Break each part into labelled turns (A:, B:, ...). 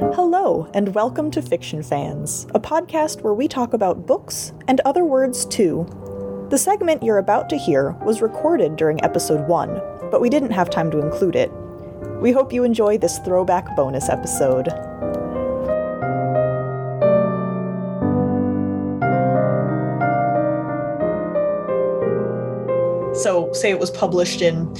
A: Hello, and welcome to Fiction Fans, a podcast where we talk about books and other words too. The segment you're about to hear was recorded during episode 1, but we didn't have time to include it. We hope you enjoy this throwback bonus episode. So, say it was published in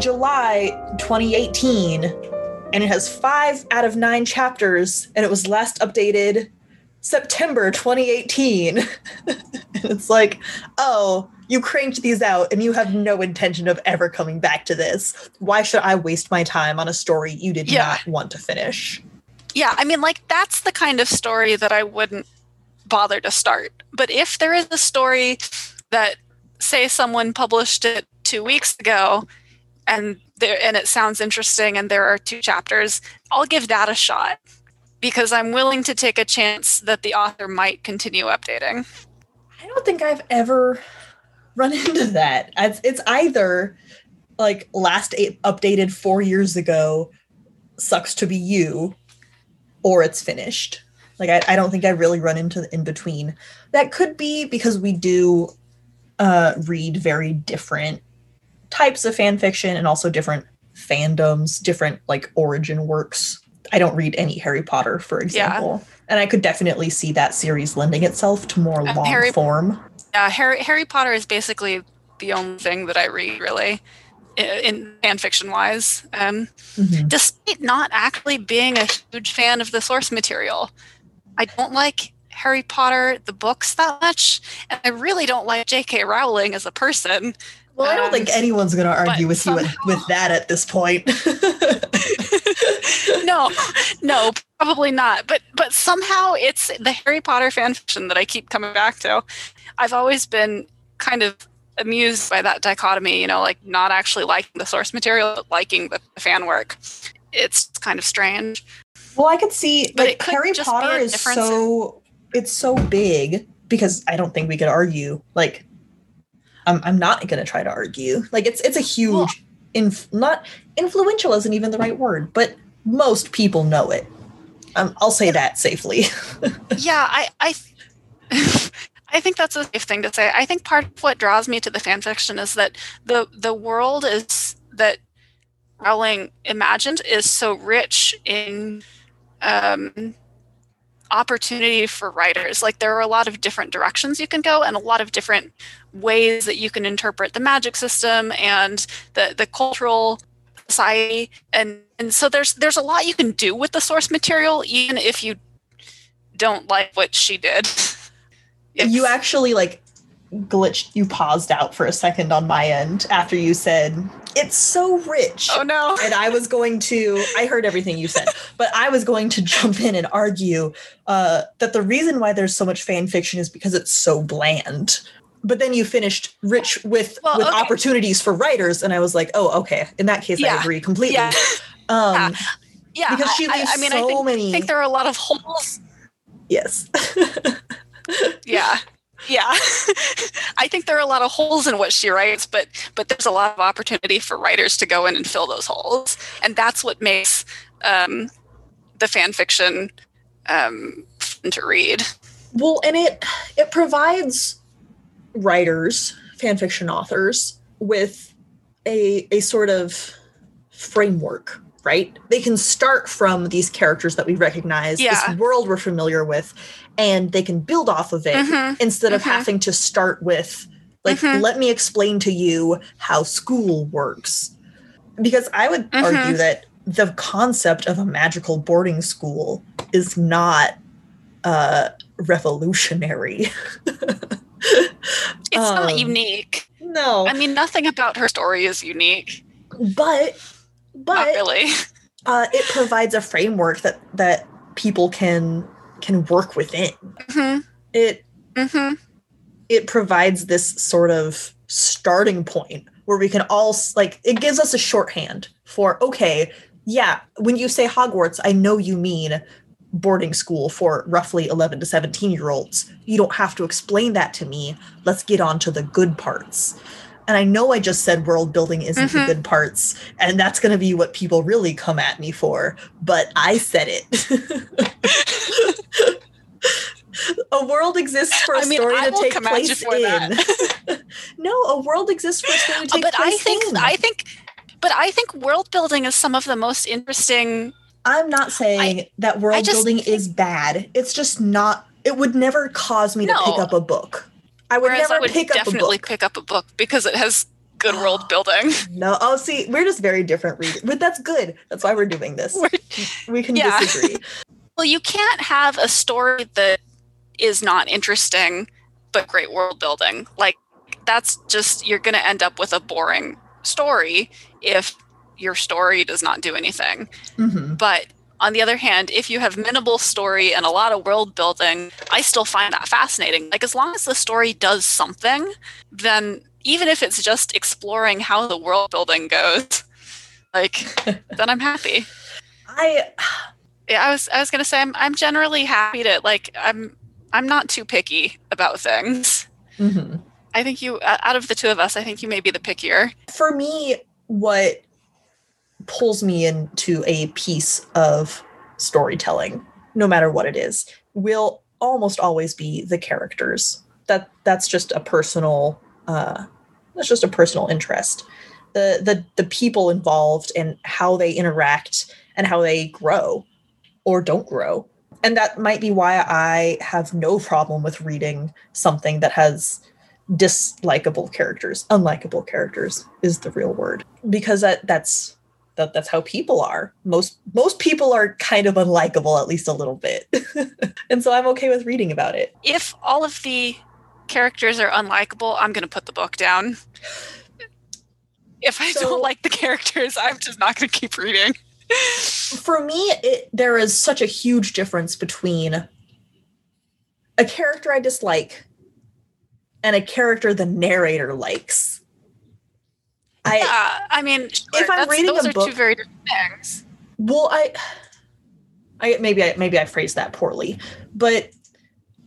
A: July 2018, and it has five out of nine chapters, and it was last updated September 2018. it's like, oh, you cranked these out and you have no intention of ever coming back to this. Why should I waste my time on a story you did
B: Yeah.
A: not want to finish?
B: Yeah, I mean, like, that's the kind of story that I wouldn't bother to start. But if there is a story that, say, someone published it two weeks ago and there and it sounds interesting and there are two chapters, I'll give that a shot because I'm willing to take a chance that the author might continue updating.
A: I don't think I've ever run into that. It's, it's either like last a- updated four years ago, sucks to be you, or it's finished. Like I, I don't think I really run into the in between. That could be because we do uh, read very different types of fan fiction and also different fandoms, different like origin works. I don't read any Harry Potter, for example. And I could definitely see that series lending itself to more long
B: Harry-
A: form.
B: Yeah, Harry Harry Potter is basically the only thing that I read really i- in fan fiction wise. Um,
A: Mhm.
B: despite not actually being a huge fan of the source material. I don't like Harry Potter, the books, that much, and I really don't like J.K. Rowling as a person.
A: Well, I don't think anyone's going to argue with you with, with that at this point.
B: no, no, probably not. But but somehow it's the Harry Potter fan fiction that I keep coming back to. I've always been kind of amused by that dichotomy, you know, like not actually liking the source material, but liking the fan work. It's kind of strange.
A: well, I could see
B: But
A: like Harry Potter is
B: in-
A: so it's so big because I don't think we could argue. Like, I'm I'm not going to try to argue. Like, it's it's a huge,
B: Well-
A: inf- not influential isn't even the right word, but most people know it. Um, I'll say that safely.
B: yeah, I I I think that's a safe thing to say. I think part of what draws me to the fan fiction is that the the world is that Rowling imagined is so rich in um, opportunity for writers. Like there are a lot of different directions you can go, and a lot of different ways that you can interpret the magic system and the the cultural society and and so there's there's a lot you can do with the source material even if you don't like what she did.
A: you actually like glitched you paused out for a second on my end after you said it's so rich
B: Oh no.
A: and i was going to i heard everything you said but i was going to jump in and argue uh, that the reason why there's so much fan fiction is because it's so bland but then you finished rich with
B: Well,
A: with
B: okay.
A: opportunities for writers and i was like oh okay in that case i agree completely
B: Yeah.
A: um
B: Yeah.
A: because she
B: I, I- I mean,
A: so
B: I think,
A: many
B: I think there are a lot of holes.
A: yes
B: Yeah. Yeah. I think there are a lot of holes in what she writes, but but there's a lot of opportunity for writers to go in and fill those holes. And that's what makes um, the fan fiction um, fun to read.
A: Well, and it it provides writers, fan fiction authors, with a a sort of framework, right? They can start from these characters that we recognize,
B: Yeah.
A: this world we're familiar with, and they can build off of it
B: Mhm.
A: instead of
B: Mhm.
A: having to start with like
B: Mhm.
A: let me explain to you how school works. Because I would
B: Mhm.
A: argue that the concept of a magical boarding school is not uh revolutionary.
B: It's
A: Um,
B: not unique.
A: No.
B: I mean, nothing about her story is unique.
A: but
B: Not
A: but
B: really.
A: uh it provides a framework that that people can can work within.
B: hmm
A: It
B: hmm
A: it provides this sort of starting point where we can all like it gives us a shorthand for okay yeah when you say hogwarts i know you mean boarding school for roughly 11 to 17 year olds you don't have to explain that to me let's get on to the good parts And I know I just said world building isn't
B: Mhm.
A: the good parts, and that's going to be what people really come at me for. But I said it. a world exists for a
B: I mean,
A: story
B: I
A: to take
B: come at you
A: place in. no, a world exists for a story to take
B: but
A: place
B: I think
A: in.
B: I think but I think world building is some of the most interesting
A: I'm not saying that world
B: just
A: building is bad. It's just not. It would never cause me to pick up a book. I would
B: whereas
A: never
B: I would
A: pick up a book.
B: pick up a book because it has good world building.
A: No, oh, see, we're just very different readers, but that's good. That's why we're doing this.
B: We're-
A: We can
B: Yeah.
A: disagree.
B: Well, you can't have a story that is not interesting but great world building. Like that's just you're going to end up with a boring story if your story does not do anything.
A: Mhm.
B: But on the other hand, if you have minimal story and a lot of world building, I still find that fascinating. Like as long as the story does something, then even if it's just exploring how the world building goes, like then I'm happy.
A: I
B: Yeah, I was I was gonna say I'm I'm generally happy to like I'm I'm not too picky about things.
A: mhm.
B: I think you out of the two of us, I think you may be the pickier.
A: for me, what pulls me into a piece of storytelling, no matter what it is, will almost always be the characters. That that's just a personal uh, that's just a personal interest. The the the people involved and how they interact and how they grow or don't grow. And that might be why I have no problem with reading something that has dislikable characters unlikable characters is the real word because that that's that that's how people are most most people are kind of unlikable at least a little bit and so i'm okay with reading about it
B: If all of the characters are unlikable, I'm gonna put the book down. If I
A: So-
B: don't like the characters, I'm just not gonna keep reading.
A: for me it, there is such a huge difference between a character i dislike and a character the narrator likes i
B: yeah, I mean, sure,
A: If I'm reading
B: those
A: a
B: are
A: book-
B: two very different things.
A: well i i maybe i maybe i phrased that poorly but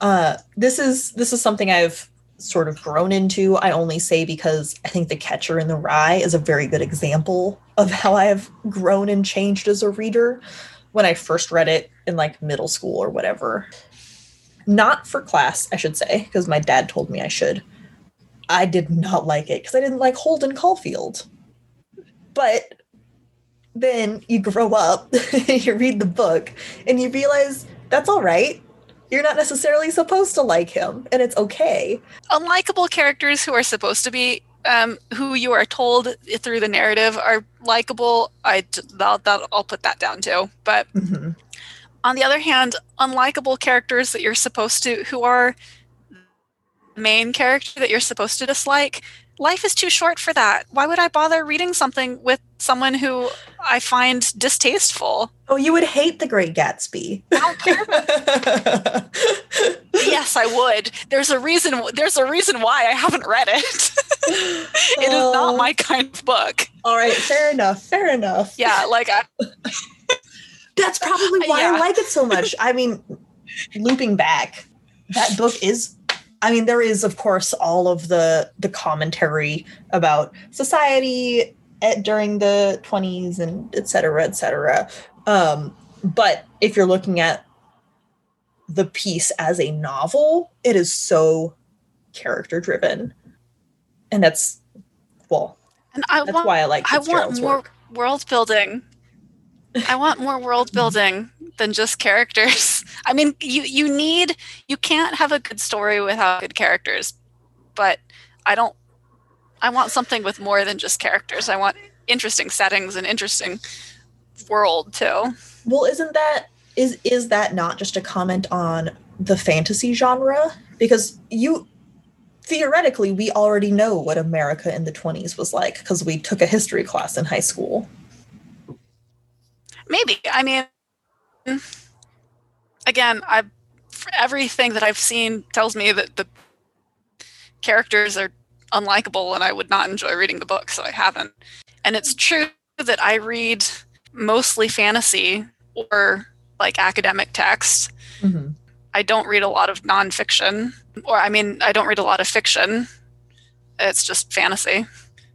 A: uh this is this is something i've sort of grown into. I only say because i think the catcher in the rye is a very good example of how i have grown and changed as a reader. When i first read it in like middle school or whatever. Not for class i should say because my dad told me i should i did not like it because i didn't like holden caulfield but then you grow up, you read the book, and you realize that's all right. You're not necessarily supposed to like him, and it's okay.
B: Unlikable characters who are supposed to be, um, who you are told through the narrative are likable. I that I'll put that down too. But
A: Mhm.
B: on the other hand, unlikable characters that you're supposed to, who are main character that you're supposed to dislike, life is too short for that. Why would I bother reading something with someone who I find distasteful?
A: Oh, you would hate The Great Gatsby.
B: I yes, I would. There's a reason. There's a reason why I haven't read it. it is not
A: Oh.
B: my kind of book.
A: All right, fair enough. Fair enough.
B: Yeah, like I,
A: That's probably why
B: Yeah.
A: I like it so much. I mean, looping back, that book is I mean, there is of course all of the the commentary about society at, during the 20s and et cetera, et cetera. Um, but if you're looking at the piece as a novel, it is so character driven. And that's well,
B: and I
A: that's
B: want.
A: why I like
B: I want more
A: work.
B: world building. I want more world building than just characters. I mean, you you need you can't have a good story without good characters. But I don't I want something with more than just characters. I want interesting settings and interesting world too.
A: Well, isn't that is is that not just a comment on the fantasy genre? Because you theoretically we already know what America in the 20s was like because we took a history class in high school.
B: Maybe. I mean, again, I everything that I've seen tells me that the characters are unlikable, and I would not enjoy reading the book, so I haven't. And it's true that I read mostly fantasy or like academic text. Mm-hmm. I don't read a lot of nonfiction, or I mean, I don't read a lot of fiction. it's just fantasy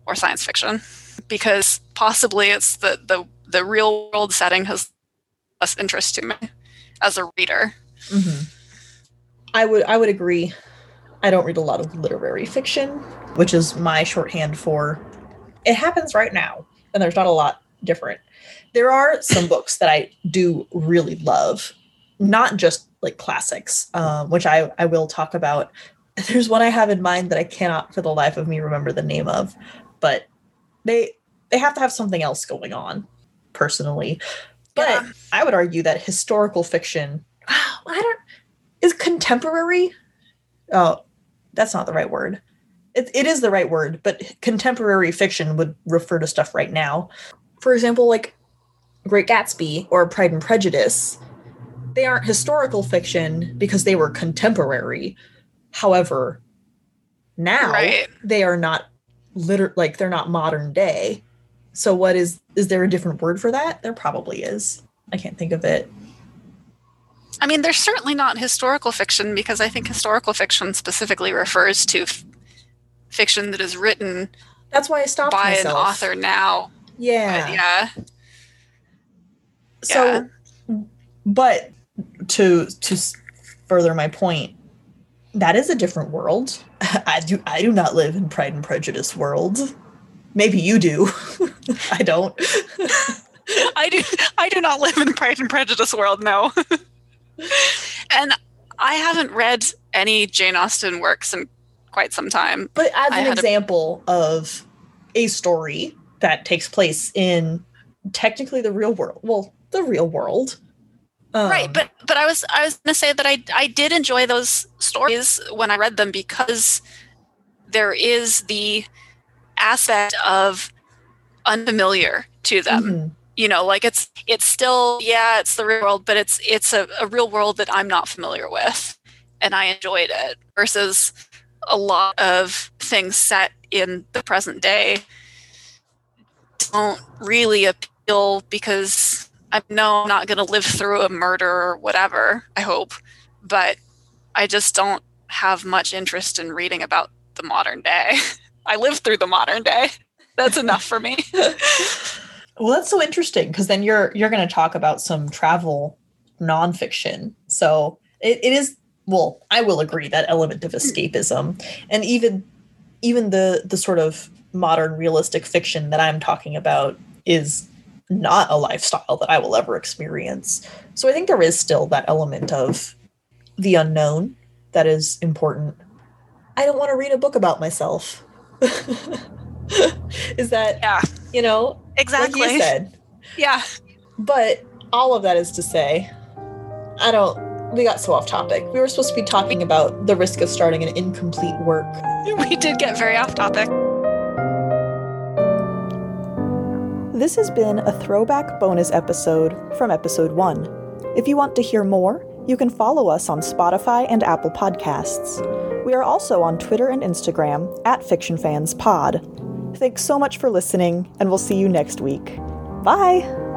B: or science fiction because possibly it's the the, the real world setting has less interest to me as a reader.
A: Mm-hmm. I would I would agree. I don't read a lot of literary fiction, which is my shorthand for it happens right now, and there's not a lot different. There are some books that I do really love, not just like classics, um, which I I will talk about. There's one I have in mind that I cannot for the life of me remember the name of, but they they have to have something else going on personally. But
B: Yeah.
A: I would argue that historical fiction, I don't, is contemporary. Oh, that's not the right word. It, it is the right word, but contemporary fiction would refer to stuff right now. For example, like Great Gatsby or Pride and Prejudice, they aren't historical fiction because they were contemporary. However, now
B: Right.
A: they are not liter like they're not modern day. So what is is there a different word for that? There probably is. I can't think of it.
B: I mean, there's certainly not historical fiction because I think historical fiction specifically refers to f- fiction that is written
A: That's why I stopped
B: by
A: myself.
B: an author now.
A: Yeah.
B: But yeah.
A: So, but to to further my point, that is a different world. I do I do not live in Pride and Prejudice world. Maybe you do. I don't.
B: I do I do not live in the Pride and Prejudice world, no. and I haven't read any Jane Austen works in quite some time.
A: But as
B: I
A: an
B: had a-
A: example of a story that takes place in technically the real world, well, the real world. Um,
B: right, but but I was I was going to say that I I did enjoy those stories when I read them because there is the aspect of unfamiliar to them.
A: mhm.
B: you know like it's it's still yeah it's the real world but it's it's a, a real world that i'm not familiar with and i enjoyed it versus a lot of things set in the present day don't really appeal because i know i'm not going to live through a murder or whatever i hope but i just don't have much interest in reading about the modern day i live through the modern day that's enough for me
A: Well, that's so interesting because then you're you're going to talk about some travel nonfiction. So it, it is well, I will agree that element of escapism, and even even the the sort of modern realistic fiction that I'm talking about is not a lifestyle that I will ever experience. So I think there is still that element of the unknown that is important. I don't want to read a book about myself. is that
B: yeah
A: you know
B: exactly
A: like you said.
B: Yeah.
A: But all of that is to say, I don't. We got so off topic. We were supposed to be talking about the risk of starting an incomplete work.
B: We did get very off topic.
C: This has been a throwback bonus episode from episode 1. If you want to hear more, you can follow us on Spotify and Apple Podcasts. We are also on Twitter and Instagram at FictionFansPod. Thanks so much for listening, and we'll see you next week. Bye!